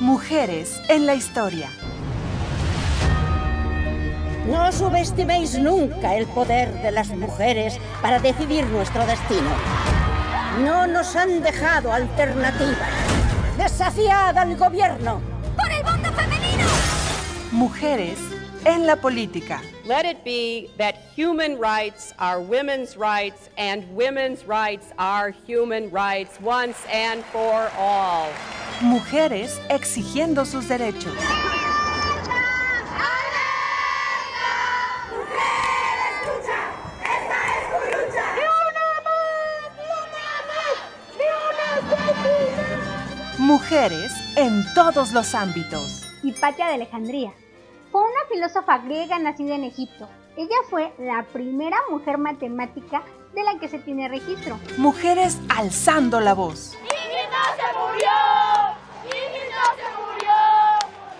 Mujeres en la historia. No subestiméis nunca el poder de las mujeres para decidir nuestro destino. No nos han dejado alternativa. Desafiad al gobierno. ¡Por el voto femenino! Mujeres en la política. Let it be that human rights are women's rights and women's rights are human rights once and for all. Mujeres exigiendo sus derechos. Mujeres en todos los ámbitos. Hipatia de Alejandría. Fue una filósofa griega nacida en Egipto. Ella fue la primera mujer matemática de la que se tiene registro. Mujeres alzando la voz. ¡Ingrid no se murió! ¡Ingrid no se murió!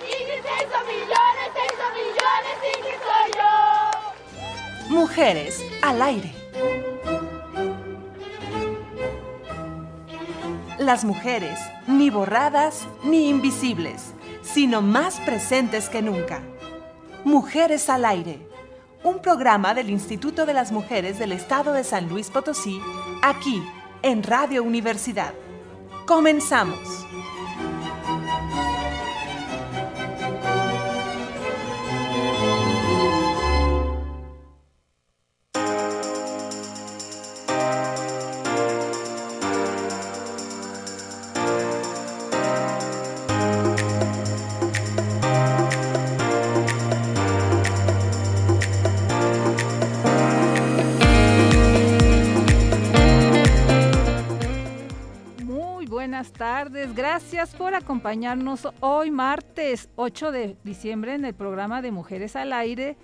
¡Ingrid se hizo millones, se hizo millones! ¡Ingrid soy yo! Mujeres al aire. Las mujeres, ni borradas ni invisibles, sino más presentes que nunca. Mujeres al aire, un programa del Instituto de las Mujeres del Estado de San Luis Potosí, aquí en Radio Universidad. Comenzamos. Acompañarnos hoy martes 8 de diciembre en el programa de Mujeres al Aire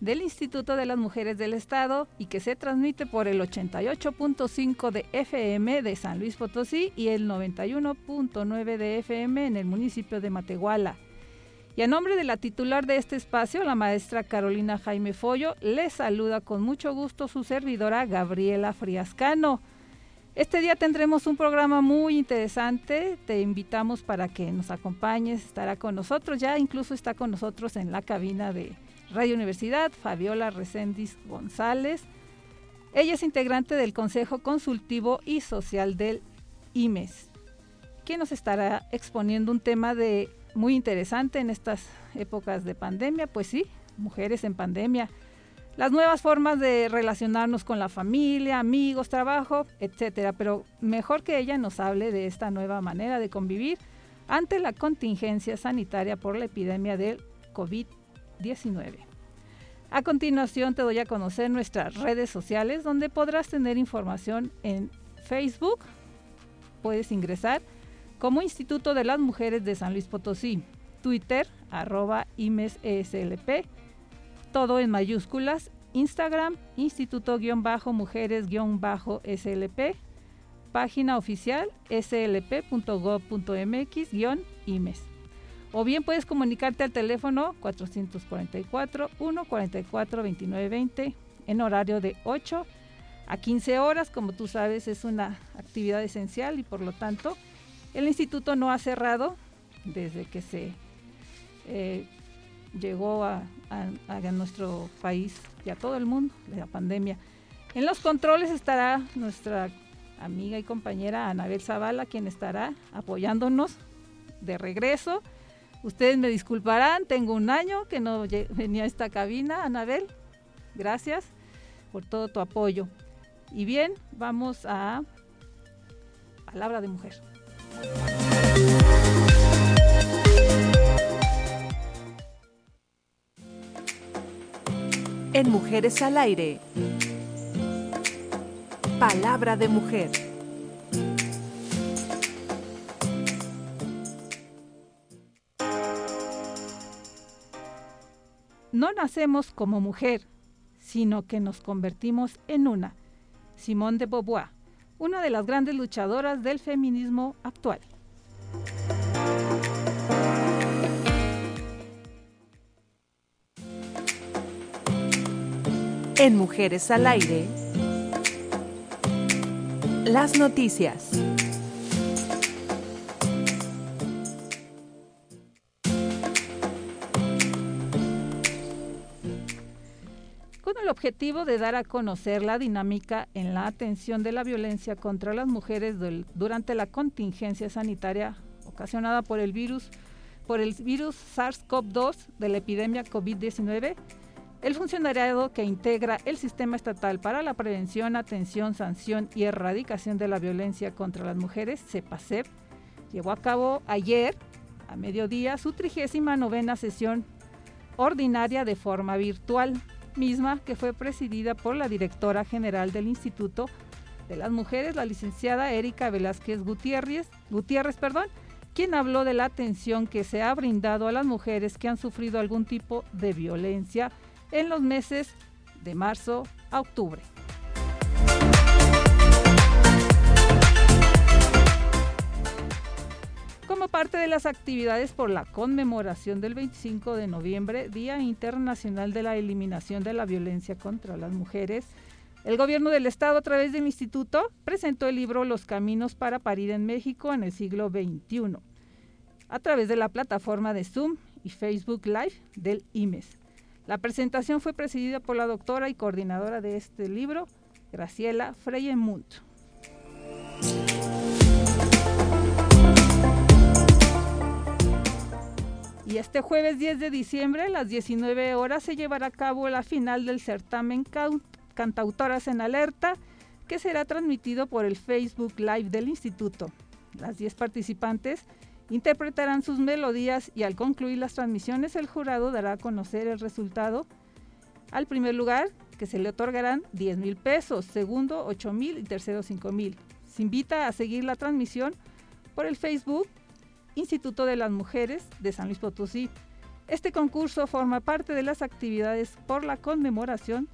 del Instituto de las Mujeres del Estado y que se transmite por el 88.5 de FM de San Luis Potosí y el 91.9 de FM en el municipio de Matehuala. Y a nombre de la titular de este espacio, la maestra Carolina Jaime Follo, les saluda con mucho gusto su servidora Gabriela Friascano. Este día tendremos un programa muy interesante. Te invitamos para que nos acompañes. Estará con nosotros, ya incluso está con nosotros en la cabina de Radio Universidad, Fabiola Recendis González. Ella es integrante del Consejo Consultivo y Social del IMES, que nos estará exponiendo un tema de muy interesante en estas épocas de pandemia. Pues sí, mujeres en pandemia las nuevas formas de relacionarnos con la familia, amigos, trabajo, etcétera. Pero mejor que ella nos hable de esta nueva manera de convivir ante la contingencia sanitaria por la epidemia del COVID-19. A continuación te doy a conocer nuestras redes sociales donde podrás tener información en Facebook. Puedes ingresar como Instituto de las Mujeres de San Luis Potosí, Twitter, arroba IMESESLP, todo en mayúsculas, Instagram, Instituto-Mujeres-SLP, página oficial slp.gov.mx-imes. O bien puedes comunicarte al teléfono 444-144-2920 en horario de 8 a 15 horas. Como tú sabes, es una actividad esencial y por lo tanto el instituto no ha cerrado desde que se eh, llegó a, a, nuestro país y a todo el mundo la pandemia. En los controles estará nuestra amiga y compañera Anabel Zavala, quien estará apoyándonos de regreso. Ustedes me disculparán, tengo un año que no venía a esta cabina, Anabel. Gracias por todo tu apoyo. Y bien, vamos a Palabra de Mujer. En Mujeres al Aire. Palabra de mujer. No nacemos como mujer, sino que nos convertimos en una. Simone de Beauvoir, una de las grandes luchadoras del feminismo actual. En Mujeres al Aire, las noticias. Con el objetivo de dar a conocer la dinámica en la atención de la violencia contra las mujeres durante la contingencia sanitaria ocasionada por el virus por el virus SARS-CoV-2 de la epidemia COVID-19, el funcionariado que integra el Sistema Estatal para la Prevención, Atención, Sanción y Erradicación de la Violencia contra las Mujeres, CEPACEP, llevó a cabo ayer, a mediodía, su trigésima novena sesión ordinaria de forma virtual, misma que fue presidida por la directora general del Instituto de las Mujeres, la licenciada Erika Velázquez Gutiérrez, Gutiérrez perdón, quien habló de la atención que se ha brindado a las mujeres que han sufrido algún tipo de violencia en los meses de marzo a octubre. Como parte de las actividades por la conmemoración del 25 de noviembre, Día Internacional de la Eliminación de la Violencia contra las Mujeres, el gobierno del estado a través del instituto presentó el libro Los caminos para parir en México en el siglo XXI, a través de la plataforma de Zoom y Facebook Live del IMES. La presentación fue presidida por la doctora y coordinadora de este libro, Graciela Freyemunt. Y este jueves 10 de diciembre a las 19 horas se llevará a cabo la final del certamen Cantautoras en Alerta, que será transmitido por el Facebook Live del Instituto. Las 10 participantes interpretarán sus melodías y al concluir las transmisiones el jurado dará a conocer el resultado. Al primer lugar, que se le otorgarán 10 mil pesos, segundo 8 mil y tercero 5 mil. Se invita a seguir la transmisión por el Facebook Instituto de las Mujeres de San Luis Potosí. Este concurso forma parte de las actividades por la conmemoración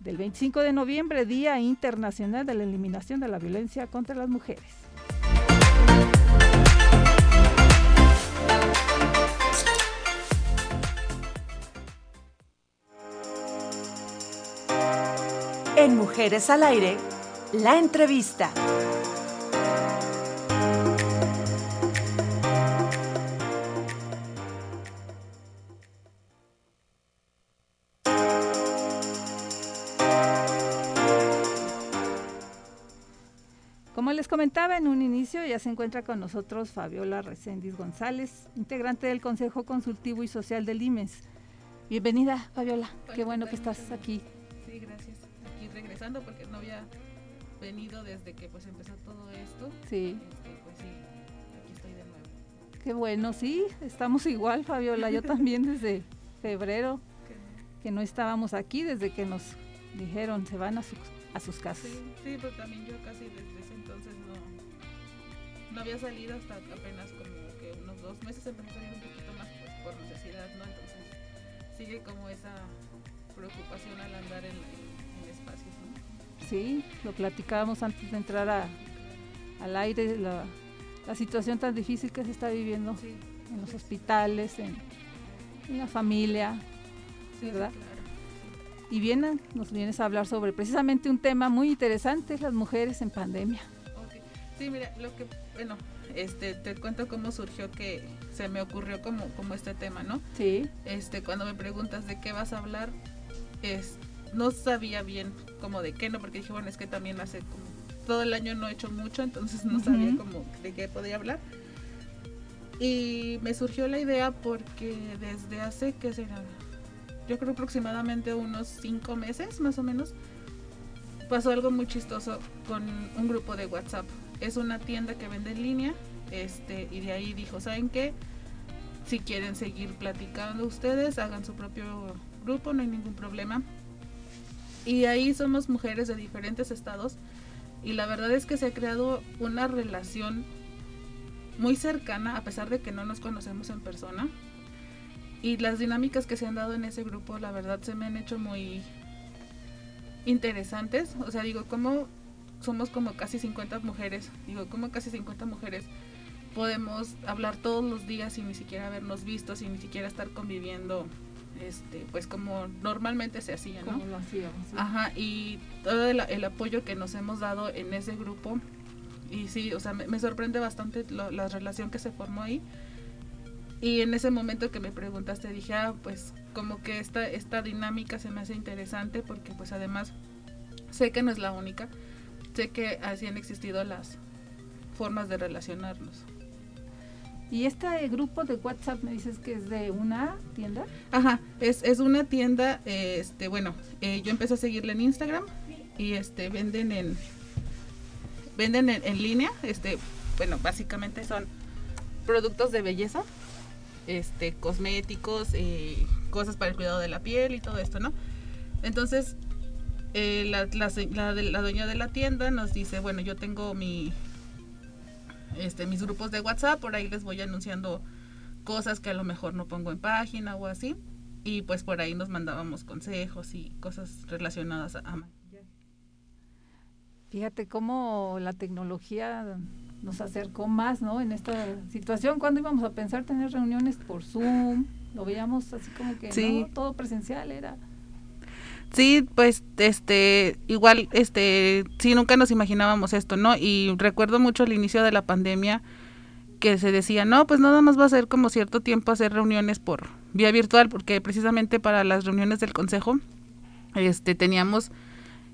del 25 de noviembre, Día Internacional de la Eliminación de la Violencia contra las Mujeres. En Mujeres al Aire, la entrevista. comentaba en un inicio, ya se encuentra con nosotros Fabiola Reséndiz González, integrante del Consejo Consultivo y Social del IMES. Bienvenida, Fabiola. Qué bueno que estás aquí. Sí, gracias. Regresando porque no había venido desde que pues empezó todo esto. Sí. Este, pues sí, aquí estoy de nuevo. Qué bueno, sí, estamos igual, Fabiola. Yo también desde febrero que no estábamos aquí, desde que nos dijeron se van a, a sus casas. Sí, sí, pero también yo casi desde ese entonces no había salido hasta apenas como que unos dos meses empecé a salir un poquito más pues, por necesidad, ¿no? Entonces sigue como esa preocupación al andar en, ¿no? Sí, lo platicábamos antes de entrar a, al aire, la, situación tan difícil que se está viviendo en los hospitales, en, la familia, ¿verdad? Y vienen, nos vienes a hablar sobre precisamente un tema muy interesante, las mujeres en pandemia. Sí, mira, lo que, bueno, este, te cuento cómo surgió que se me ocurrió como, como este tema, ¿no? Sí. Este, cuando me preguntas de qué vas a hablar, es, no sabía bien como de qué, ¿no? Porque dije, bueno, es que también hace como, todo el año no he hecho mucho, entonces no sabía como de qué podía hablar. Y me surgió la idea porque desde hace, ¿qué será? Yo creo aproximadamente unos cinco meses, más o menos, pasó algo muy chistoso con un grupo de WhatsApp es una tienda que vende en línea, este, y de ahí dijo, ¿saben qué? Si quieren seguir platicando ustedes, hagan su propio grupo, no hay ningún problema. Y ahí somos mujeres de diferentes estados y la verdad es que se ha creado una relación muy cercana a pesar de que no nos conocemos en persona. Y las dinámicas que se han dado en ese grupo, la verdad, se me han hecho muy interesantes. O sea, digo, ¿cómo somos como casi 50 mujeres, digo, como casi 50 mujeres podemos hablar todos los días sin ni siquiera habernos visto, sin ni siquiera estar conviviendo, este, pues como normalmente se hacía, ¿no? Como lo hacíamos. Ajá, y todo el, apoyo que nos hemos dado en ese grupo, y sí, o sea, me, sorprende bastante la relación que se formó ahí. Y en ese momento que me preguntaste, dije, ah, pues como que esta, esta dinámica se me hace interesante porque pues además sé que no es la única, sé que así han existido las formas de relacionarnos. ¿Y este grupo de WhatsApp me dices que es de una tienda? Ajá, es, es una tienda, este, bueno, eh, yo empecé a seguirle en Instagram y este venden en venden en, línea, este, bueno, básicamente son productos de belleza, este, cosméticos, eh, cosas para el cuidado de la piel y todo esto, ¿no? Entonces, eh, la, la, la dueña de la tienda nos dice, bueno, yo tengo mi, este, mis grupos de WhatsApp, por ahí les voy anunciando cosas que a lo mejor no pongo en página o así. Y pues por ahí nos mandábamos consejos y cosas relacionadas a, a. Fíjate cómo la tecnología nos acercó más, ¿no? En esta situación, cuando íbamos a pensar tener reuniones por Zoom, lo veíamos así como que Sí. no, todo presencial era. Sí, pues este igual este sí nunca nos imaginábamos esto, ¿no? Y recuerdo mucho el inicio de la pandemia que se decía, "No, pues nada más va a ser como cierto tiempo hacer reuniones por vía virtual", porque precisamente para las reuniones del consejo este teníamos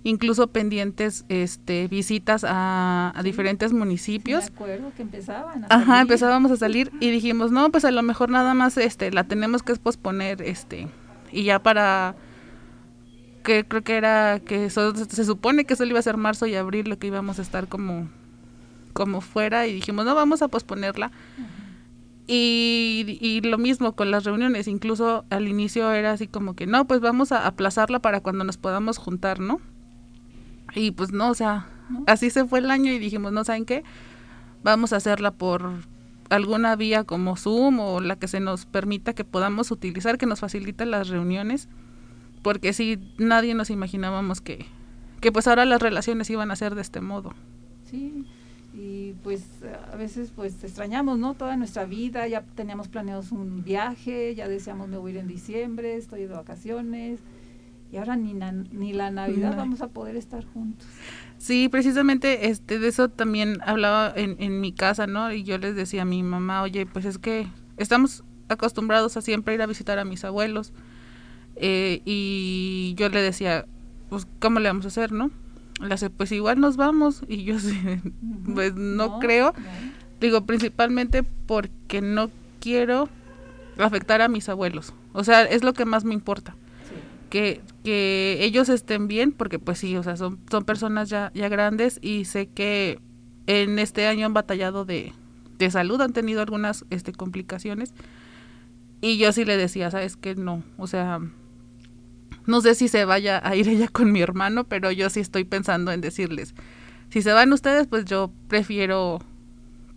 incluso pendientes este visitas a, a diferentes municipios. Me acuerdo que empezaban a Ajá, salir. empezábamos a salir y dijimos, no, pues a lo mejor nada más este la tenemos que posponer, este, y ya para que creo que era que se supone que solo iba a ser marzo y abril lo que íbamos a estar como como fuera y dijimos, no, vamos a posponerla. Y, y lo mismo con las reuniones, incluso al inicio era así como que, no, pues vamos a aplazarla para cuando nos podamos juntar, ¿no? Y pues no, o sea, así se fue el año y dijimos, no, ¿saben qué? Vamos a hacerla por alguna vía como Zoom o la que se nos permita que podamos utilizar, que nos facilite las reuniones, porque sí, nadie nos imaginábamos que, que pues ahora las relaciones iban a ser de este modo. Sí, y pues a veces pues extrañamos, ¿no? Toda nuestra vida, ya teníamos planeados un viaje, ya decíamos me voy a ir en diciembre, estoy de vacaciones, y ahora ni, na- ni la Navidad No. vamos a poder estar juntos. Sí, precisamente este de eso también hablaba en, en mi casa, ¿no? Y yo les decía a mi mamá, oye, pues es que estamos acostumbrados a siempre ir a visitar a mis abuelos. Eh, y yo le decía, pues, ¿cómo le vamos a hacer, no? Le hace, pues igual nos vamos. Y yo sí, pues no, creo. no. Digo, principalmente porque no quiero afectar a mis abuelos. O sea, es lo que más me importa Sí. que, que ellos estén bien, porque pues sí, o sea, son, son personas ya, ya grandes y sé que en este año han batallado de, de salud, han tenido algunas este, complicaciones. Y yo sí le decía, sabes que no, o sea, no sé si se vaya a ir ella con mi hermano, pero yo sí estoy pensando en decirles, si se van ustedes, pues yo prefiero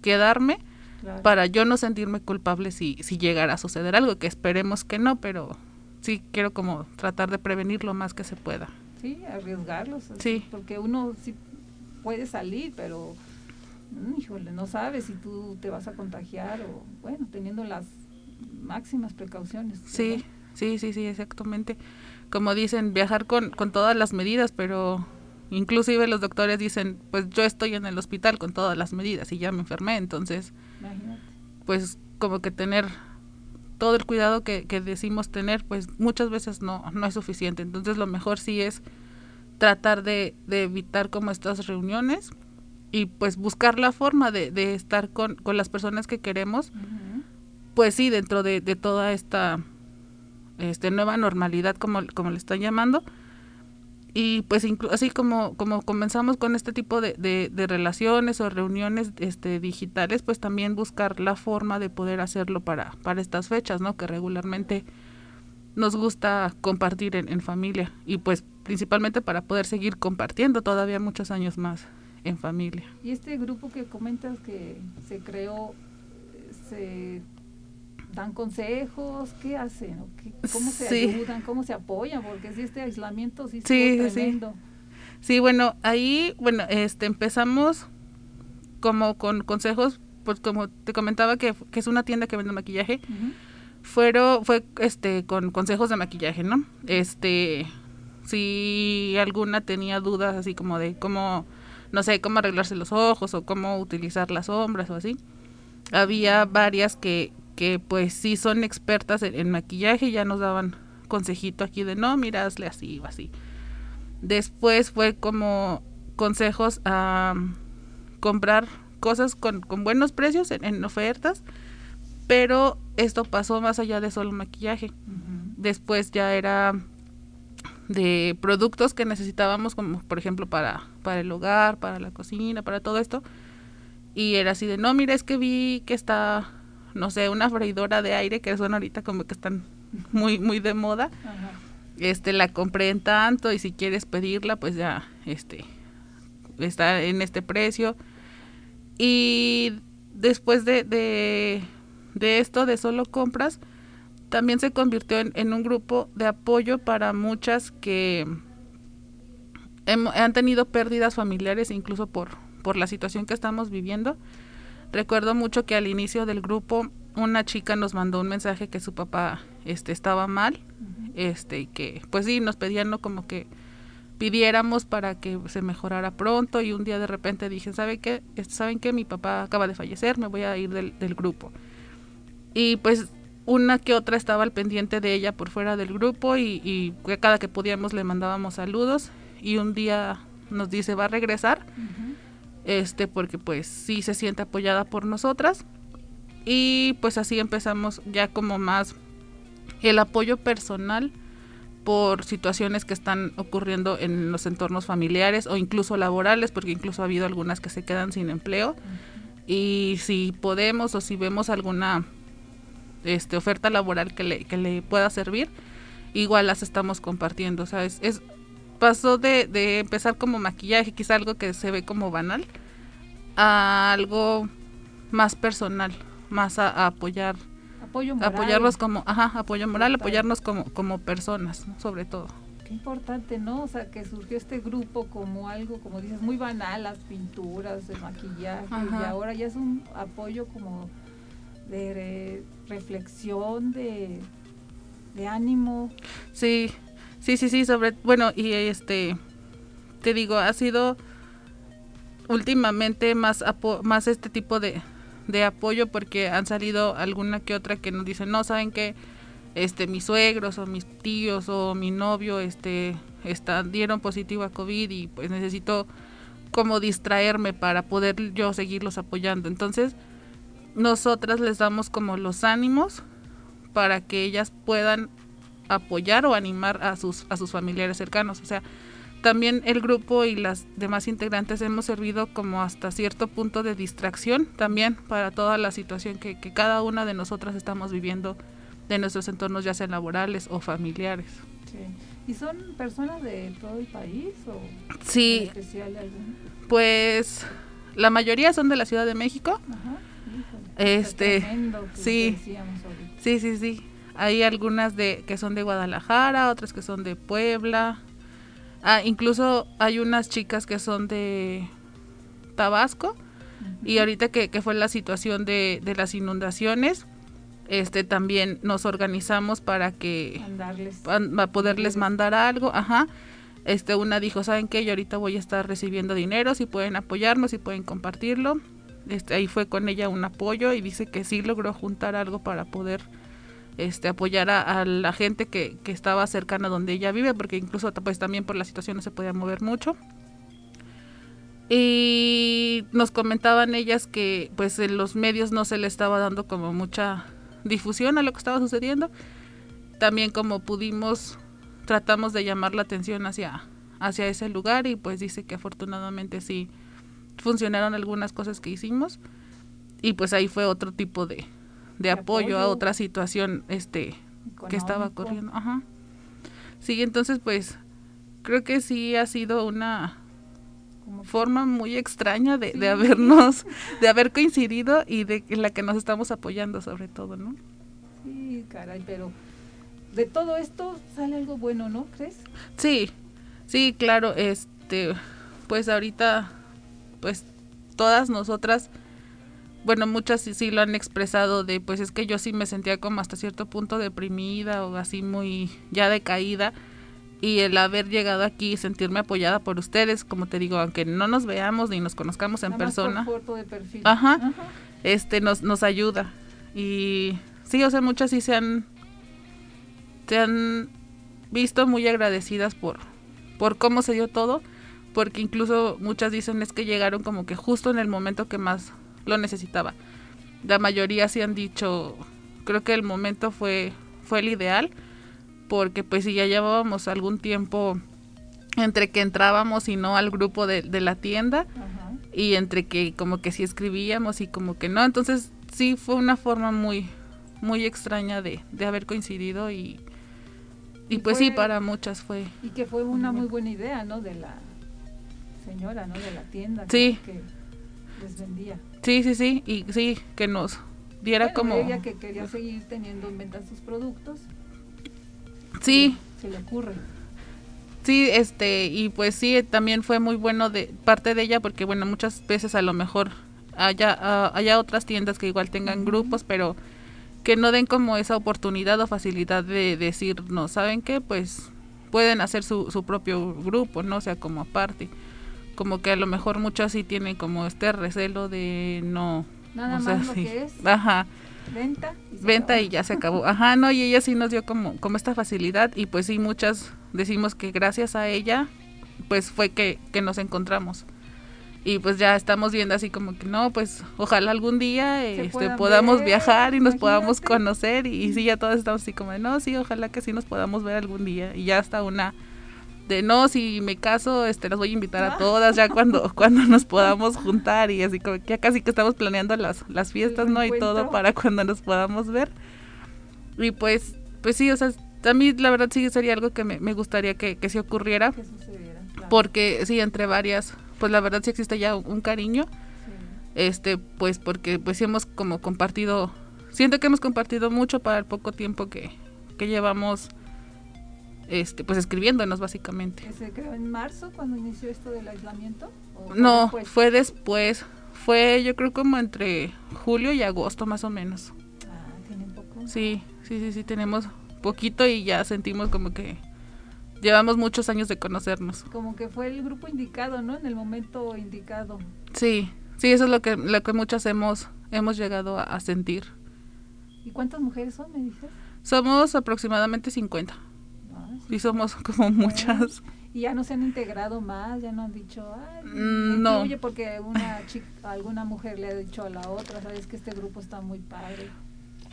quedarme Claro. para yo no sentirme culpable si, si llegara a suceder algo, que esperemos que no, pero sí quiero como tratar de prevenir lo más que se pueda. Sí, arriesgarlos. Sí. Porque uno sí puede salir, pero, híjole, no sabes si tú te vas a contagiar o, bueno, teniendo las máximas precauciones. Sí, sí, sí, sí, exactamente. Como dicen, viajar con, con todas las medidas, pero inclusive los doctores dicen, pues yo estoy en el hospital con todas las medidas y ya me enfermé, entonces Imagínate. pues como que tener todo el cuidado que, que decimos tener, pues muchas veces no, no es suficiente. Entonces lo mejor sí es tratar de, de evitar como estas reuniones y pues buscar la forma de, de estar con, con las personas que queremos, pues sí, dentro de, de toda esta este, nueva normalidad, como, como le están llamando. Y pues inclu- así como, como comenzamos con este tipo de, de, de relaciones o reuniones este, digitales, pues también buscar la forma de poder hacerlo para, para estas fechas, ¿no? Que regularmente nos gusta compartir en, en familia y pues principalmente para poder seguir compartiendo todavía muchos años más en familia. Y este grupo que comentas que se creó, eh, se dan consejos, ¿qué hacen? ¿O qué- ¿Cómo se Sí. ayudan? ¿Cómo se apoyan? Porque si este aislamiento sí, Sí, tremendo. Sí, bueno, ahí, bueno, este, empezamos como con consejos, pues como te comentaba que, que es una tienda que vende maquillaje, Ujú. fueron, fue este, con consejos de maquillaje, ¿no? Este, si alguna tenía dudas así como de cómo, no sé, cómo arreglarse los ojos o cómo utilizar las sombras o así, había varias que, que pues sí son expertas en, en maquillaje ya nos daban consejito aquí de no, mira, hazle así o así. Después fue como consejos a comprar cosas con, con buenos precios en, en ofertas, pero esto pasó más allá de solo maquillaje. Después ya era de productos que necesitábamos, como por ejemplo para, para el hogar, para la cocina, para todo esto. Y era así de, no, mira, es que vi que está, no sé, una freidora de aire, que son ahorita como que están muy, muy de moda. Este, la compré en tanto y si quieres pedirla, pues ya, este, está en este precio. Y después de, de, de esto, de solo compras, también se convirtió en, en un grupo de apoyo para muchas que hem- han tenido pérdidas familiares incluso por, por la situación que estamos viviendo. Recuerdo mucho que al inicio del grupo una chica nos mandó un mensaje que su papá este estaba mal, este y que pues sí nos pedían como que pidiéramos para que se mejorara pronto y un día de repente dije, ¿sabe qué? Este, ¿Saben qué? Mi papá acaba de fallecer, me voy a ir del, del grupo. Y pues una que otra estaba al pendiente de ella por fuera del grupo y, cada que podíamos le mandábamos saludos y un día nos dice va a regresar este porque pues sí se siente apoyada por nosotras. Y pues así empezamos ya como más el apoyo personal por situaciones que están ocurriendo en los entornos familiares o incluso laborales porque incluso ha habido algunas que se quedan sin empleo. Y si podemos o si vemos alguna este, oferta laboral que le, que le pueda servir, igual las estamos compartiendo. O sea, es, es- pasó de, de empezar como maquillaje, quizá algo que se ve como banal, a algo más personal, más a, a apoyar, Apoyo moral. apoyarnos como, ajá, apoyo moral, apoyarnos como, como personas, ¿no? sobre todo. Qué importante, ¿no? O sea, que surgió este grupo como algo, como dices, muy banal, las pinturas, el maquillaje, y ahora ya es un apoyo como de re- reflexión, de, de ánimo. Sí, sí, sí, sí, sobre, bueno, y este, te digo, ha sido últimamente más apo- más este tipo de, de apoyo porque han salido alguna que otra que nos dicen, no, saben que este mis suegros o mis tíos o mi novio este están dieron positivo a COVID y pues necesito como distraerme para poder yo seguirlos apoyando. Entonces, nosotras les damos como los ánimos para que ellas puedan apoyar o animar a sus a sus familiares cercanos, o sea, también el grupo y las demás integrantes hemos servido como hasta cierto punto de distracción también para toda la situación que, que cada una de nosotras estamos viviendo de nuestros entornos, ya sean laborales o familiares. ¿Y son personas de todo el país o Sí. en especial algún? Pues la mayoría son de la Ciudad de México. Ajá, híjole, Este, tremendo sí. Sí, sí, sí. Hay algunas de que son de Guadalajara, otras que son de Puebla. Ah, incluso hay unas chicas que son de Tabasco. Y ahorita que, que fue la situación de, de las inundaciones, este también nos organizamos para que Mandarles. poderles mandar algo, ajá. Este, una dijo, ¿saben qué? Yo ahorita voy a estar recibiendo dinero, si pueden apoyarnos, si pueden compartirlo. Este, ahí fue con ella un apoyo y dice que sí logró juntar algo para poder este, apoyar a, la gente que, que estaba cercana donde ella vive, porque incluso pues también por la situación no se podía mover mucho. Y nos comentaban ellas que pues en los medios no se le estaba dando como mucha difusión a lo que estaba sucediendo. También como pudimos, tratamos de llamar la atención hacia, hacia ese lugar y pues dice que afortunadamente sí funcionaron algunas cosas que hicimos. Y pues ahí fue otro tipo de, de apoyo, a otra situación este que estaba corriendo. Ajá. Sí, entonces pues creo que sí ha sido una forma muy extraña de, Sí. de habernos, de haber coincidido y de en la que nos estamos apoyando sobre todo, ¿no? Sí, caray, pero de todo esto sale algo bueno, ¿no? ¿Crees? Sí, sí, claro, este, pues ahorita, pues todas nosotras, bueno, muchas sí, sí lo han expresado de, pues es que yo sí me sentía como hasta cierto punto deprimida o así muy ya decaída y el haber llegado aquí y sentirme apoyada por ustedes, como te digo, aunque no nos veamos ni nos conozcamos en Nada más por persona, foto de perfil. Ajá. este nos nos ayuda y sí o sea muchas sí se han se han visto muy agradecidas por, por cómo se dio todo, porque incluso muchas dicen es que llegaron como que justo en el momento que más lo necesitaba. La mayoría sí han dicho, creo que el momento fue, fue el ideal, porque pues si ya llevábamos algún tiempo entre que entrábamos y no al grupo de, de la tienda, y entre que como que sí escribíamos y como que no, entonces sí fue una forma muy, muy extraña de, de haber coincidido y, y, pues sí, para muchas fue. Y que fue una muy buena idea, ¿no? De la señora, ¿no? De la tienda. Sí. Que les vendía. Sí, sí, sí, y sí, que nos diera Bueno, como... Ella que quería seguir teniendo en venta sus productos. Sí, Se le ocurre. sí, este, y pues sí, también fue muy bueno de parte de ella porque, bueno, muchas veces a lo mejor haya, ah, haya otras tiendas que igual tengan grupos, pero que no den como esa oportunidad o facilidad de decir, no, ¿saben qué? Pues pueden hacer su, su propio grupo, ¿no? O sea, como aparte. Como que a lo mejor muchas sí tienen como este recelo de no... Nada o sea, más lo sí. que es Ajá. venta. y venta acabó. y ya se acabó. Ajá, no, y ella sí nos dio como, como esta facilidad y pues sí, muchas decimos que gracias a ella, pues fue que, que nos encontramos. Y pues ya estamos viendo así como que no, pues ojalá algún día este, podamos ver, viajar y nos podamos conocer y, y sí, ya todos estamos así como de no, sí, ojalá que sí nos podamos ver algún día. Y ya hasta una de no, si me caso, este, las voy a invitar a Ah. todas ya cuando, cuando nos podamos juntar y así como que ya casi que estamos planeando las, las fiestas, ¿no? Y todo para cuando nos podamos ver. Y pues, pues sí, o sea, a mí la verdad sí sería algo que me, me gustaría que, que se ocurriera, Que sucediera. claro. porque sí, entre varias, pues la verdad sí existe ya un, un cariño, Sí. este, pues porque pues sí hemos como compartido, siento que hemos compartido mucho para el poco tiempo que, que llevamos, este, pues escribiéndonos básicamente. ¿Que se creó en marzo cuando inició esto del aislamiento? ¿O fue No, después? fue después, fue yo creo como entre julio y agosto más o menos. Ah, tiene poco. Sí, sí, sí, sí, tenemos poquito y ya sentimos como que llevamos muchos años de conocernos. Como que fue el grupo indicado, ¿no? En el momento indicado. Sí, sí, eso es lo que, lo que muchas hemos, hemos llegado a, a sentir. ¿Y cuántas mujeres son, me dices? Somos aproximadamente 50 Ah, sí. y somos como muchas. Y ya no se han integrado más, ya no han dicho, ay, Mm, no. incluye porque una chica, alguna mujer le ha dicho a la otra, sabes que este grupo está muy padre.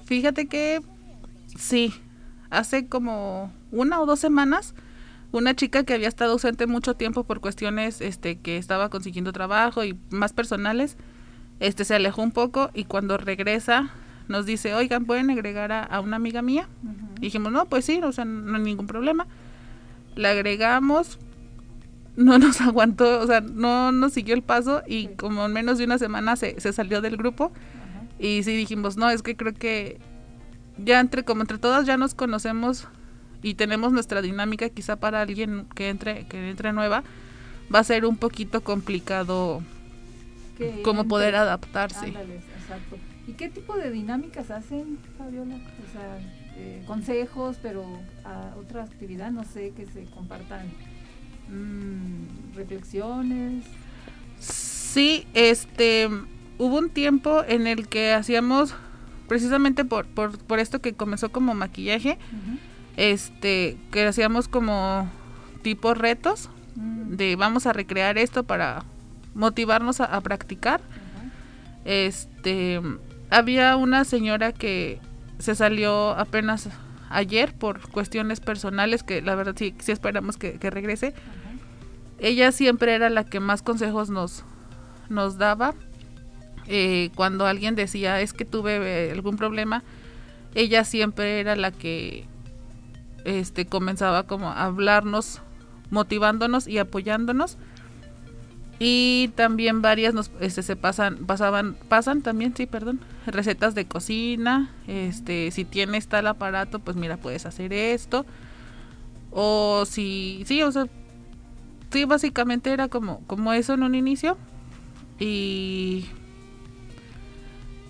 Fíjate que sí, hace como una o dos semanas, una chica que había estado ausente mucho tiempo por cuestiones este, que estaba consiguiendo trabajo y más personales, este se alejó un poco y cuando regresa nos dice, oigan, ¿pueden agregar a, a una amiga mía? Y dijimos, no, pues sí, o sea, no hay ningún problema. La agregamos, no nos aguantó, o sea, no nos siguió el paso y Sí. como en menos de una semana se, se salió del grupo. Ajá. Y sí dijimos, no, es que creo que ya entre, como entre todas ya nos conocemos y tenemos nuestra dinámica, quizá para alguien que entre, que entre nueva, va a ser un poquito complicado Que como poder adaptarse. Exacto. ¿Y qué tipo de dinámicas hacen, Fabiola? O sea, eh, consejos, pero a otra actividad, no sé, que se compartan mm, reflexiones. Sí, este, hubo un tiempo en el que hacíamos, precisamente por, por, por esto que comenzó como maquillaje, este, que hacíamos como tipo retos, Mm, de vamos a recrear esto para motivarnos a, a practicar. Este, había una señora que se salió apenas ayer por cuestiones personales que la verdad sí, sí esperamos que, que regrese. Ajá. Ella siempre era la que más consejos nos, nos daba. Eh, cuando alguien decía es que tuve eh, algún problema, ella siempre era la que este comenzaba como a hablarnos, motivándonos y apoyándonos. Y también varias nos este, se pasan, pasaban, pasan también, sí, perdón, recetas de cocina, este, si tienes tal aparato, pues mira, puedes hacer esto. O si, sí, o sea, sí, básicamente era como, como eso en un inicio. Y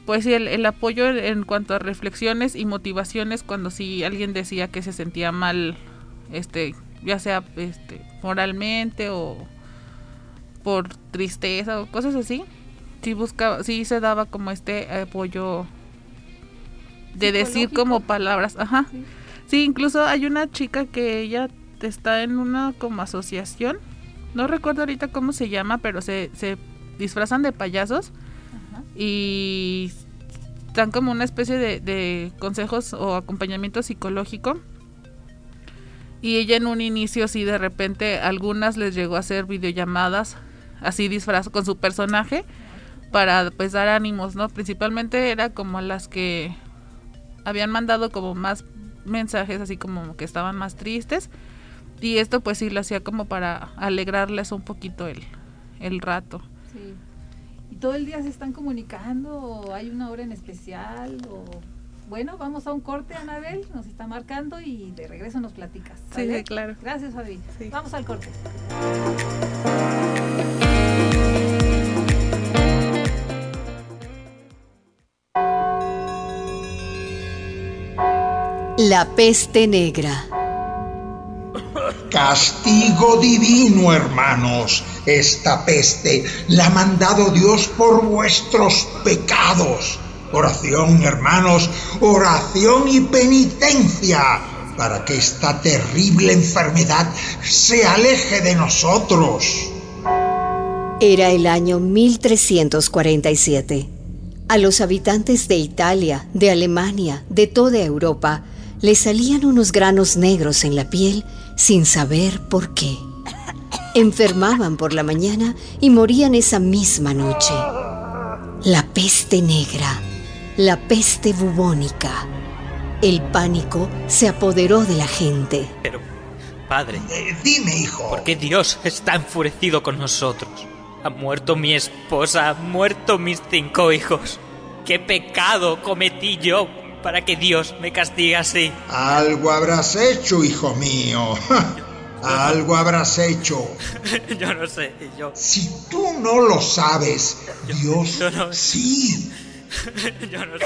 pues sí, el, el apoyo en, cuanto a reflexiones y motivaciones cuando si alguien decía que se sentía mal, este, ya sea este, moralmente o por tristeza o cosas así, sí buscaba, sí se daba como este apoyo de decir como palabras, ajá, Sí. Sí, incluso hay una chica que ella está en una como asociación. No recuerdo ahorita cómo se llama, pero se, se disfrazan de payasos y dan como una especie de, de consejos o acompañamiento psicológico. Y ella en un inicio, sí, de repente, algunas les llegó a hacer videollamadas así disfraz con su personaje para pues dar ánimos, ¿no? Principalmente era como las que habían mandado como más mensajes así como que estaban más tristes y esto pues sí lo hacía como para alegrarles un poquito el, el rato. Sí. ¿Y todo el día se están comunicando o hay una hora en especial o bueno, vamos a un corte, Anabel, nos está marcando y de regreso nos platicas. Sí, sí, claro. Gracias, Fabi. Sí. Vamos al corte. La peste negra. Castigo divino, hermanos. Esta peste la ha mandado Dios por vuestros pecados. Oración, hermanos, oración y penitencia para que esta terrible enfermedad se aleje de nosotros. Era el año 1347. A los habitantes de Italia, de Alemania, de toda Europa, les salían unos granos negros en la piel sin saber por qué. Enfermaban por la mañana y morían esa misma noche. La peste negra, la peste bubónica. El pánico se apoderó de la gente. Pero, padre, Eh, dime, hijo. ¿por qué Dios está enfurecido con nosotros? Ha muerto mi esposa, han muerto mis cinco hijos. ¿Qué pecado cometí yo para que Dios me castigue así? Algo habrás hecho, hijo mío. Algo habrás hecho. yo no sé, yo... Si tú no lo sabes, Dios yo no- sí. yo no sé.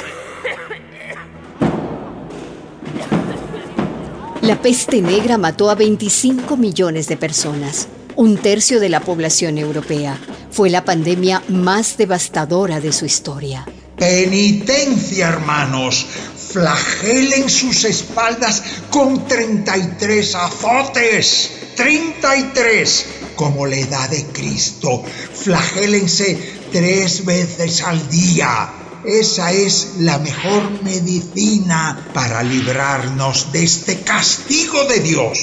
La peste negra mató a 25 millones de personas, un tercio de la población europea. Fue la pandemia más devastadora de su historia. Penitencia, hermanos. Flagelen sus espaldas con 33 azotes. 33. Como la edad de Cristo. Flagélense tres veces al día. Esa es la mejor medicina para librarnos de este castigo de Dios.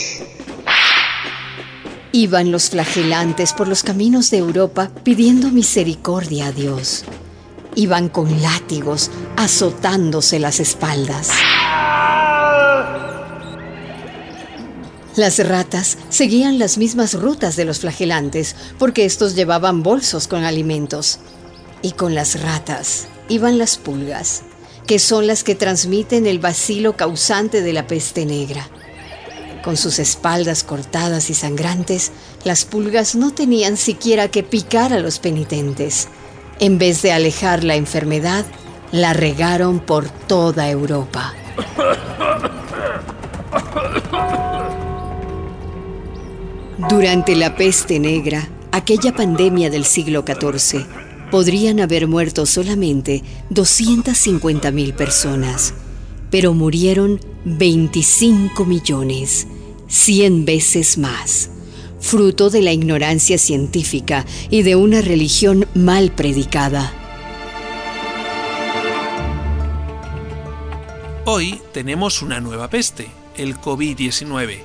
Iban los flagelantes por los caminos de Europa pidiendo misericordia a Dios. Iban con látigos azotándose las espaldas. Las ratas seguían las mismas rutas de los flagelantes porque estos llevaban bolsos con alimentos. Y con las ratas iban las pulgas, que son las que transmiten el bacilo causante de la peste negra. Con sus espaldas cortadas y sangrantes, las pulgas no tenían siquiera que picar a los penitentes. En vez de alejar la enfermedad, la regaron por toda Europa. Durante la peste negra, aquella pandemia del siglo XIV, podrían haber muerto solamente 250.000 personas, pero murieron 25 millones, 100 veces más, fruto de la ignorancia científica y de una religión mal predicada. Hoy tenemos una nueva peste, el COVID-19.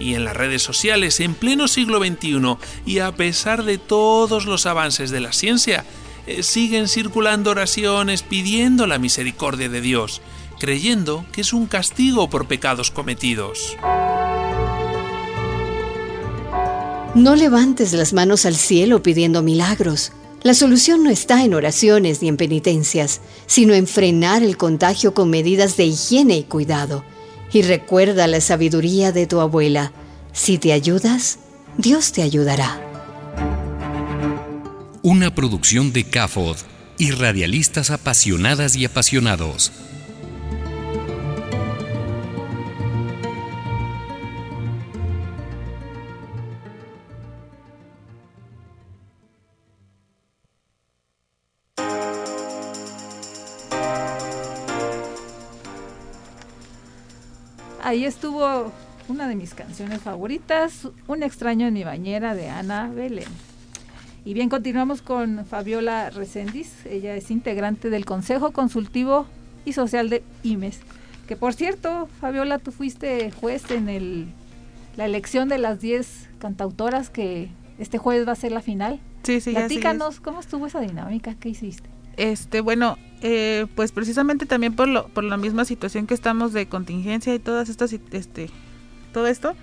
Y en las redes sociales, en pleno siglo XXI, y a pesar de todos los avances de la ciencia, eh, siguen circulando oraciones pidiendo la misericordia de Dios, creyendo que es un castigo por pecados cometidos. No levantes las manos al cielo pidiendo milagros. La solución no está en oraciones ni en penitencias, sino en frenar el contagio con medidas de higiene y cuidado. Y recuerda la sabiduría de tu abuela. Si te ayudas, Dios te ayudará. Una producción de CAFOD y radialistas apasionadas y apasionados. Ahí estuvo una de mis canciones favoritas, Un extraño en mi bañera de Ana Belén. Y bien, continuamos con Fabiola Resendiz. Ella es integrante del Consejo Consultivo y Social de IMES. Que por cierto, Fabiola, tú fuiste juez en el, la elección de las 10 cantautoras que este jueves va a ser la final. Sí, sí, Platícanos, ¿cómo estuvo esa dinámica? ¿Qué hiciste? Este, bueno, eh, pues precisamente también por, lo, por la misma situación que estamos de contingencia y todas estas, este, todo esto,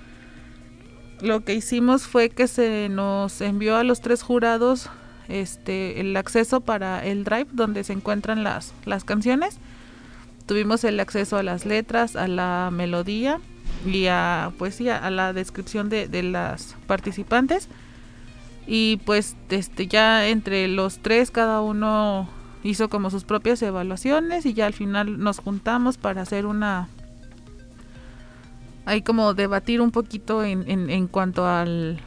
lo que hicimos fue que se nos envió a los tres jurados este el acceso para el drive donde se encuentran las, las canciones. Tuvimos el acceso a las letras, a la melodía y a pues a la descripción de, de las participantes. Y pues este ya entre los tres cada uno hizo como sus propias evaluaciones y ya al final nos juntamos para hacer una hay como debatir un poquito en, en, cuanto al,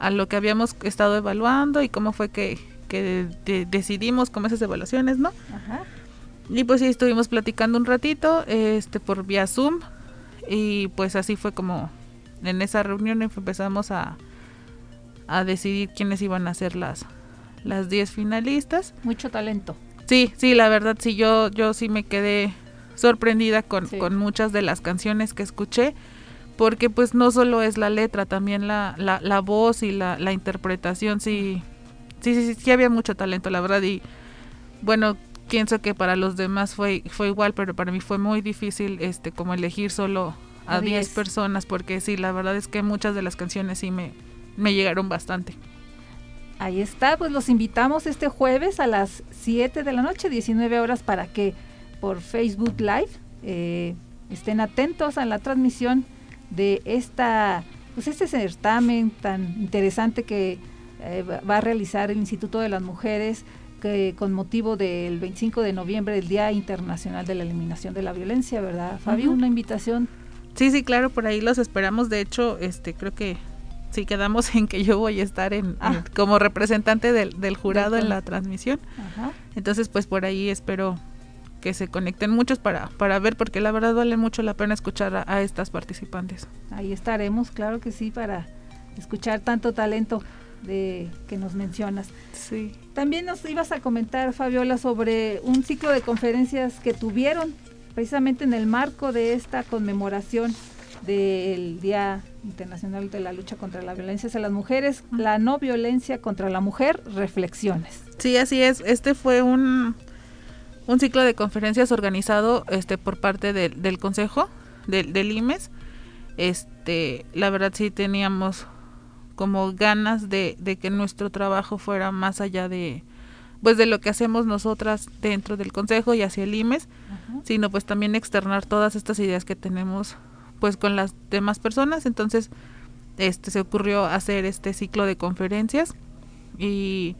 a lo que habíamos estado evaluando y cómo fue que, decidimos como esas evaluaciones, ¿no? Ajá. Y pues sí, estuvimos platicando un ratito este por vía Zoom y pues así fue como en esa reunión empezamos a, a decidir quiénes iban a ser las las 10 finalistas. Mucho talento. Sí, sí, la verdad sí, yo, yo sí me quedé sorprendida con, con muchas de las canciones que escuché porque pues no solo es la letra, también la, la, la voz y la, la interpretación, sí, sí, sí, sí, había mucho talento, la verdad, y bueno, pienso que para los demás fue, fue igual, pero para mí fue muy difícil este como elegir solo a 10 personas, porque sí, la verdad es que muchas de las canciones sí me, me llegaron bastante. Ahí está, pues los invitamos este jueves a las 7 de la noche, 19 horas, para que por Facebook Live eh, estén atentos a la transmisión de esta, pues este certamen tan interesante que eh, va a realizar el Instituto de las Mujeres que con motivo del 25 de noviembre, el Día Internacional de la Eliminación de la Violencia, ¿verdad, Fabio? Una invitación. Sí, sí, claro, por ahí los esperamos. De hecho, este creo que sí quedamos en que yo voy a estar en, ah. como representante del, del jurado en la transmisión. Entonces, pues por ahí espero que se conecten muchos para, para ver, porque la verdad vale mucho la pena escuchar a, estas participantes. Ahí estaremos, claro que sí, para escuchar tanto talento de que nos mencionas. Sí. También nos ibas a comentar, Fabiola, sobre un ciclo de conferencias que tuvieron precisamente en el marco de esta conmemoración del Día Internacional de la Lucha contra la Violencia hacia las Mujeres, la no violencia contra la mujer, reflexiones. Sí, así es. Este fue un, un ciclo de conferencias organizado este por parte del consejo del, del IMES este la verdad sí teníamos como ganas de, que nuestro trabajo fuera más allá de pues de lo que hacemos nosotras dentro del consejo y hacia el IMES sino pues también externar todas estas ideas que tenemos pues con las demás personas entonces este se ocurrió hacer este ciclo de conferencias y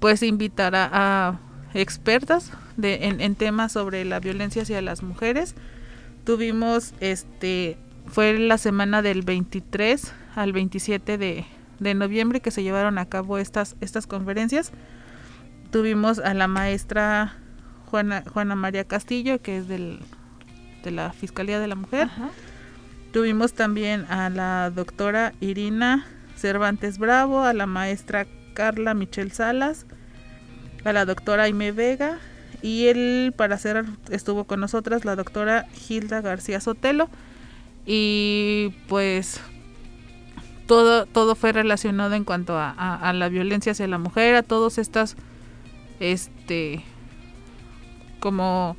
pues invitar a expertas de, en, temas sobre la violencia hacia las mujeres. Tuvimos, este, fue la semana del 23 al 27 de, de noviembre que se llevaron a cabo estas, estas conferencias. Tuvimos a la maestra Juana, Juana María Castillo, que es del, de la Fiscalía de la Mujer. Tuvimos también a la doctora Irina Cervantes Bravo, a la maestra Carla Michelle Salas, a la doctora Aime Vega y él para hacer estuvo con nosotras la doctora Hilda García Sotelo y pues todo todo fue relacionado en cuanto a, la violencia hacia la mujer a todas estas este como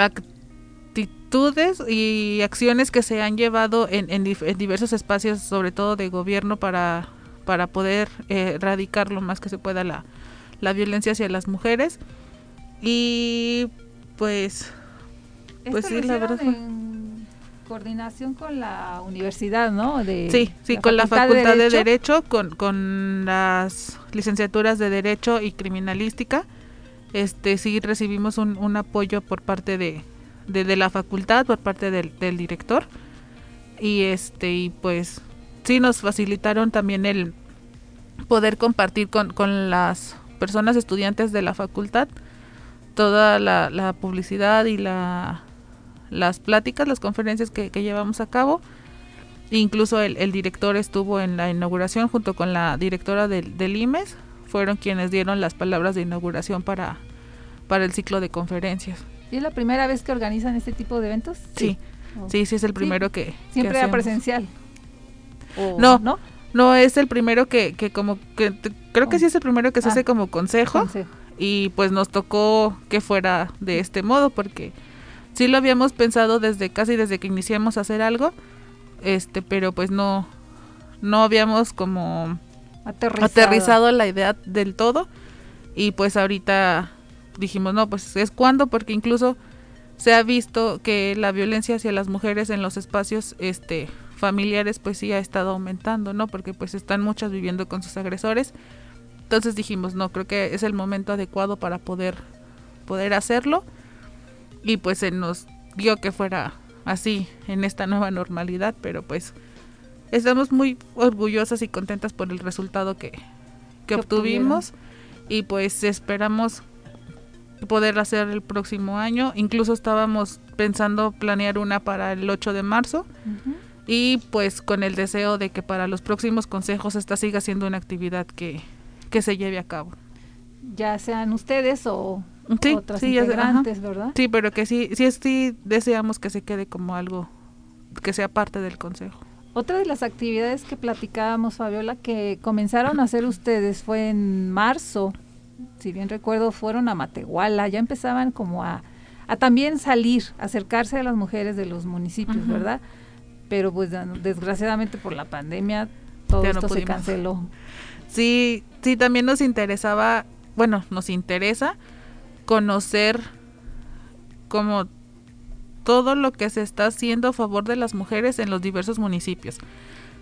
actitudes y acciones que se han llevado en, en diversos espacios sobre todo de gobierno para para poder eh, erradicar lo más que se pueda la, la violencia hacia las mujeres. Y pues, pues sí, la verdad. En coordinación con la universidad, ¿no? De, sí, sí, con la Facultad de Derecho, con, con las licenciaturas de Derecho y Criminalística. Este sí recibimos un, apoyo por parte de, la facultad, por parte del, director. Y este, y pues sí nos facilitaron también el, poder compartir con, las personas estudiantes de la facultad toda la, publicidad y la las pláticas, las conferencias que, llevamos a cabo. Incluso el, el, director estuvo en la inauguración junto con la directora del, del IMES. Fueron quienes dieron las palabras de inauguración para, para el ciclo de conferencias. ¿Y es la primera vez que organizan este tipo de eventos? Sí, sí, sí, es el primero sí. que... Siempre que era presencial. ¿O no, no, no, es el primero que, que como que creo que sí es el primero que se ah, hace como consejo, consejo, y pues nos tocó que fuera de este modo porque sí lo habíamos pensado desde casi desde que iniciamos a hacer algo, este, pero pues no no habíamos como aterrizado, la idea del todo y pues ahorita dijimos, no, pues es cuando, porque incluso se ha visto que la violencia hacia las mujeres en los espacios este familiares pues sí ha estado aumentando, ¿no? Porque pues están muchas viviendo con sus agresores. Entonces dijimos, no, creo que es el momento adecuado para poder poder hacerlo y pues se nos dio que fuera así en esta nueva normalidad, pero pues estamos muy orgullosas y contentas por el resultado que, que obtuvimos y pues esperamos poder hacer el próximo año. Incluso estábamos pensando planear una para el 8 de marzo. Uh -huh. Y pues con el deseo de que para los próximos consejos esta siga siendo una actividad que, que se lleve a cabo. Ya sean ustedes o sí, otras sí, integrantes, ¿verdad? Sí, pero que sí, sí, sí deseamos que se quede como algo que sea parte del consejo. Otra de las actividades que platicábamos, Fabiola, que comenzaron a hacer ustedes fue en marzo si bien recuerdo, fueron a Matehuala, ya empezaban como a, a también salir, acercarse a las mujeres de los municipios, uh -huh. ¿verdad? Pero pues desgraciadamente por la pandemia todo ya esto no se canceló. Sí, sí, también nos interesaba, bueno, nos interesa conocer como todo lo que se está haciendo a favor de las mujeres en los diversos municipios.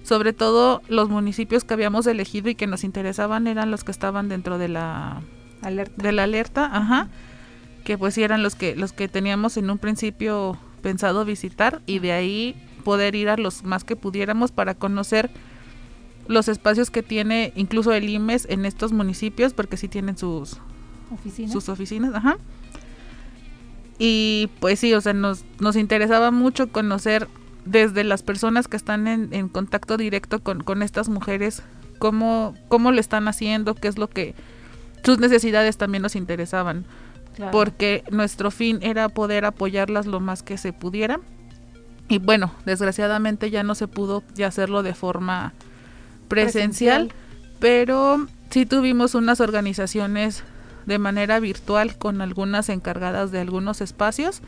Sobre todo los municipios que habíamos elegido y que nos interesaban eran los que estaban dentro de la alerta, de la alerta ajá, que pues eran los que los que teníamos en un principio pensado visitar y de ahí poder ir a los más que pudiéramos para conocer los espacios que tiene incluso el IMES en estos municipios porque sí tienen sus oficinas, sus oficinas ajá. Y pues sí o sea nos nos interesaba mucho conocer desde las personas que están en, en contacto directo con, con, estas mujeres, cómo, cómo lo están haciendo, qué es lo que sus necesidades también nos interesaban. Claro. Porque nuestro fin era poder apoyarlas lo más que se pudiera. Y bueno, desgraciadamente ya no se pudo ya hacerlo de forma presencial, presencial, pero sí tuvimos unas organizaciones de manera virtual con algunas encargadas de algunos espacios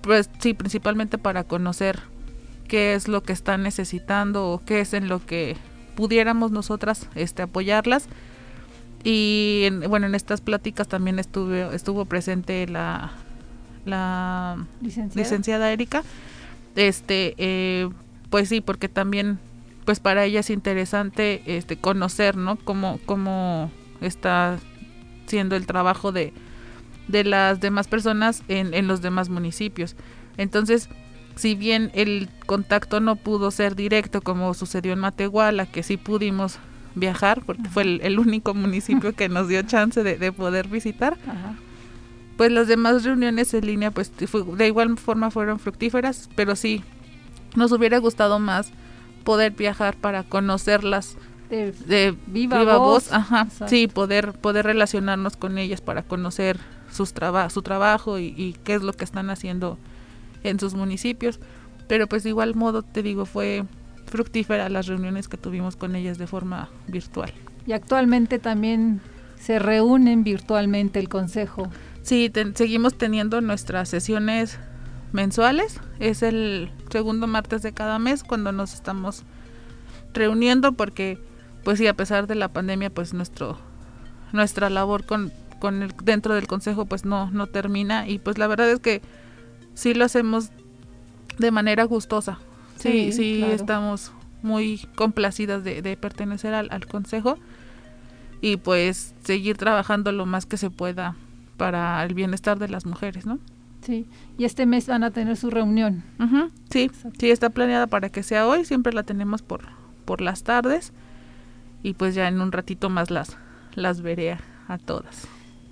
pues sí, principalmente para conocer qué es lo que están necesitando o qué es en lo que pudiéramos nosotras este apoyarlas. Y en, bueno en estas pláticas también estuve estuvo presente la la licenciada, licenciada Erika. Este eh, pues sí porque también pues para ella es interesante este conocer no cómo cómo está siendo el trabajo de de las demás personas en, en los demás municipios. Entonces, si bien el contacto no pudo ser directo como sucedió en Matehuala, que sí pudimos viajar, porque Ajá. fue el, el, único municipio que nos dio chance de, de poder visitar, Ajá. pues las demás reuniones en línea, pues de igual forma fueron fructíferas, pero sí, nos hubiera gustado más poder viajar para conocerlas de, de viva, viva voz, voz. Ajá, sí, poder, poder relacionarnos con ellas para conocer sus traba su trabajo y, y, qué es lo que están haciendo en sus municipios. Pero pues de igual modo, te digo, fue fructífera las reuniones que tuvimos con ellas de forma virtual. Y actualmente también se reúnen virtualmente el consejo. Sí, te seguimos teniendo nuestras sesiones mensuales. Es el segundo martes de cada mes cuando nos estamos reuniendo porque pues sí, a pesar de la pandemia, pues nuestro nuestra labor con con el, dentro del consejo pues no no termina y pues la verdad es que sí lo hacemos de manera gustosa sí sí, sí claro. estamos muy complacidas de, de pertenecer al, al, consejo y pues seguir trabajando lo más que se pueda para el bienestar de las mujeres no sí y este mes van a tener su reunión uh -huh. sí Exacto. sí está planeada para que sea hoy siempre la tenemos por por las tardes y pues ya en un ratito más las las veré a, a todas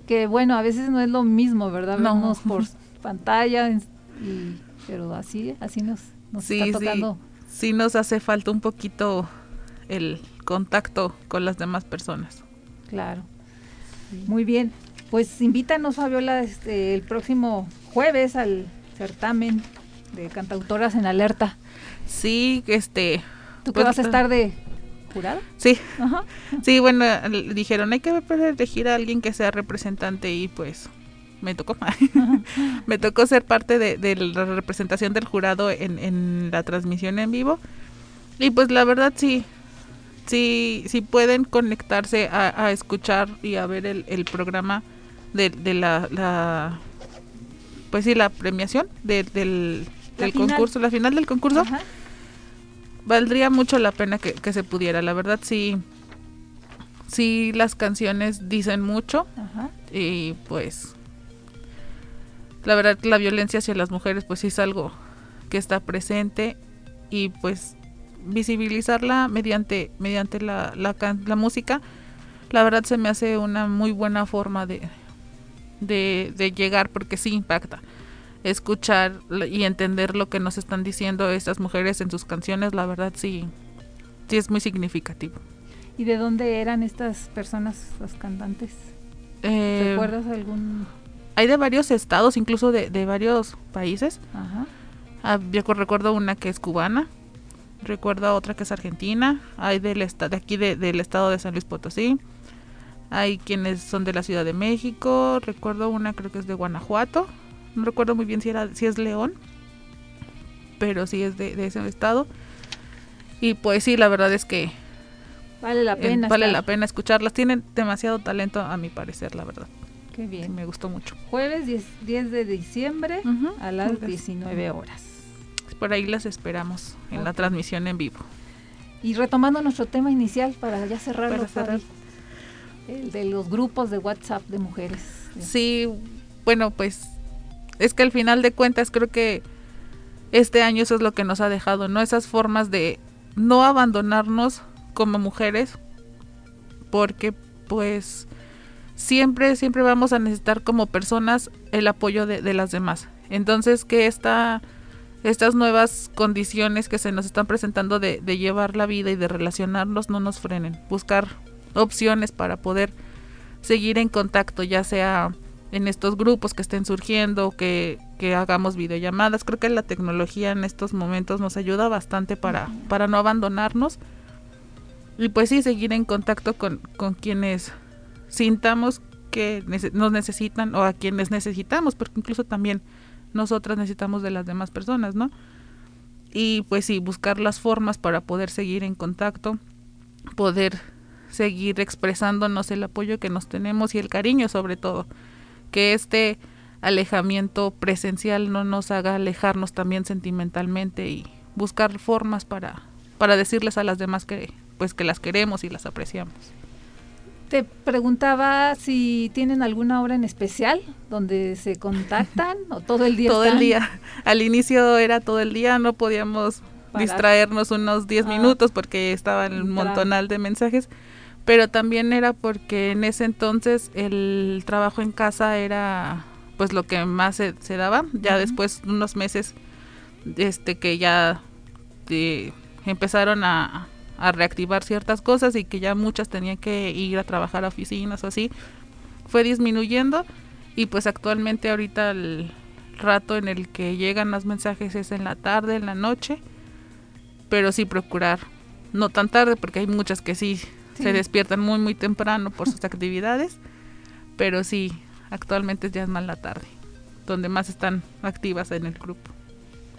que bueno, a veces no es lo mismo, ¿verdad? No. Vernos por pantalla, Y, pero así, así nos, nos Sí, está sí. tocando. Sí nos hace falta un poquito el contacto con las demás personas. Claro. Muy bien. Pues invítanos, Fabiola, este, el próximo jueves al certamen de cantautoras en alerta. Sí, este... ¿Tú que pues, vas a estar de jurado? Sí, Ajá. sí, bueno, dijeron, hay que elegir a alguien que sea representante y pues me tocó. me tocó ser parte de, de la representación del jurado en, en la transmisión en vivo. Y pues la verdad sí, sí, sí pueden conectarse a, a escuchar y a ver el, el programa de, de la, la, pues sí, la premiación de- del, La del final. concurso, la final del concurso Ajá. Valdría mucho la pena que, que se pudiera. La verdad sí, sí las canciones dicen mucho Ajá. y pues la verdad la violencia hacia las mujeres pues sí es algo que está presente y pues visibilizarla mediante mediante la, la, la música la verdad se me hace una muy buena forma de, de, de llegar porque sí impacta escuchar y entender lo que nos están diciendo estas mujeres en sus canciones la verdad sí sí es muy significativo ¿Y de dónde eran estas personas, las cantantes? Eh, ¿Recuerdas algún...? hay de varios estados, incluso de, de varios países. Ajá. Ah, yo recuerdo una que es cubana, recuerdo otra que es argentina, hay del de aquí de- del estado de San Luis Potosí, hay quienes son de la Ciudad de México, recuerdo una creo que es de Guanajuato, no recuerdo muy bien si era si es León, pero sí es de, de ese estado. Y pues sí, la verdad es que Vale la eh, pena. vale estar. la pena escucharlas. Tienen demasiado talento a mi parecer, la verdad. Qué bien. Me gustó mucho. Jueves 10, 10 de diciembre a las Jueves. 19 horas. Por ahí las esperamos en la transmisión en vivo. Y retomando nuestro tema inicial para ya cerrarlo, Para cerrar. Fabi, el de los grupos de WhatsApp de mujeres. Sí, bueno, pues es que al final de cuentas creo que este año eso es lo que nos ha dejado, ¿no? Esas formas de no abandonarnos como mujeres, porque pues siempre, siempre vamos a necesitar como personas el apoyo de, de las demás. Entonces que esta, estas nuevas condiciones que se nos están presentando de, de llevar la vida y de relacionarnos no nos frenen. Buscar opciones para poder seguir en contacto, ya sea en estos grupos que estén surgiendo, que, hagamos videollamadas. Creo que la tecnología en estos momentos nos ayuda bastante para, para no abandonarnos. Y pues sí, seguir en contacto con, con quienes sintamos que nos necesitan o a quienes necesitamos, porque incluso también nosotras necesitamos de las demás personas, ¿no? Y pues sí, buscar las formas para poder seguir en contacto, poder seguir expresándonos el apoyo que nos tenemos y el cariño sobre todo. Que este alejamiento presencial no nos haga alejarnos también sentimentalmente y buscar formas para, para decirles a las demás que pues que las queremos y las apreciamos. Te preguntaba si tienen alguna hora en especial donde se contactan o todo el día. todo el día. Al inicio era todo el día, no podíamos Parar. distraernos unos 10 Ah. minutos porque estaba Entrar. montonal de mensajes, pero también era porque en ese entonces el trabajo en casa era pues lo que más se, se daba. Ya Ujú. después unos meses este que ya eh, empezaron a, a reactivar ciertas cosas y que ya muchas tenían que ir a trabajar a oficinas o así, fue disminuyendo y pues actualmente ahorita el rato en el que llegan los mensajes es en la tarde, en la noche, pero sí procurar no tan tarde porque hay muchas que sí, Sí. se despiertan muy muy temprano por sus actividades, pero sí, actualmente ya es más la tarde, donde más están activas en el grupo.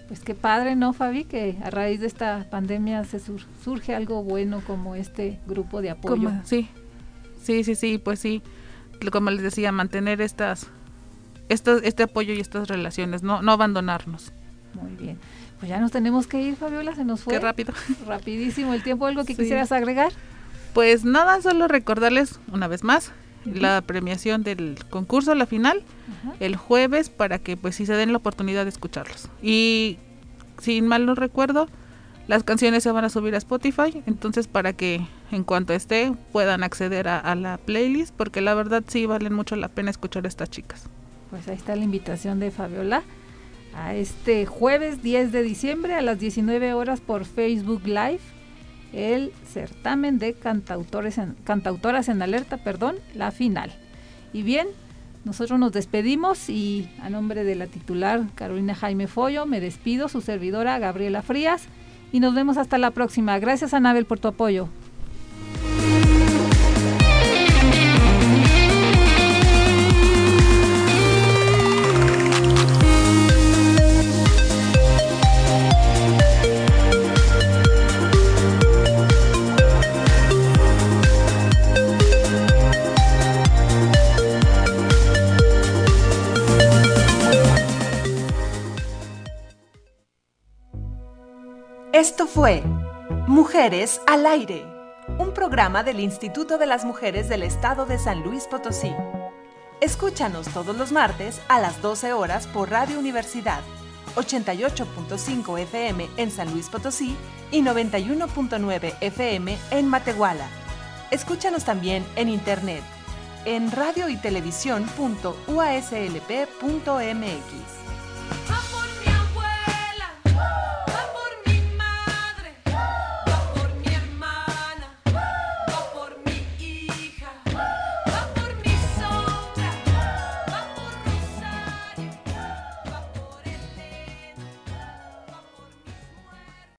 Pues qué padre, ¿no, Fabi? Que a raíz de esta pandemia se sur- surge algo bueno como este grupo de apoyo. Como- sí, sí, sí, sí, pues sí, como les decía, mantener estas, estos, este apoyo y estas relaciones, no, no abandonarnos. Muy bien. Pues ya nos tenemos que ir, Fabiola, se nos fue. Qué rápido. Rapidísimo el tiempo. ¿Algo que Sí. quisieras agregar? Pues nada, solo recordarles una vez más la premiación del concurso, la final, el jueves para que pues sí se den la oportunidad de escucharlos. Y sin mal no recuerdo, las canciones se van a subir a Spotify, entonces para que en cuanto esté puedan acceder a, a la playlist, porque la verdad sí valen mucho la pena escuchar a estas chicas. Pues ahí está la invitación de Fabiola a este jueves 10 de diciembre a las 19 horas por Facebook Live el certamen de cantautores en, cantautoras en alerta, perdón, la final. Y bien, nosotros nos despedimos y a nombre de la titular Carolina Jaime Follo me despido, su servidora Gabriela Frías y nos vemos hasta la próxima. Gracias Anabel por tu apoyo. Esto fue Mujeres al Aire, un programa del Instituto de las Mujeres del Estado de San Luis Potosí. Escúchanos todos los martes a las 12 horas por Radio Universidad, 88.5 FM en San Luis Potosí y 91.9 FM en Matehuala. Escúchanos también en internet en radio y televisión.uaslp.mx.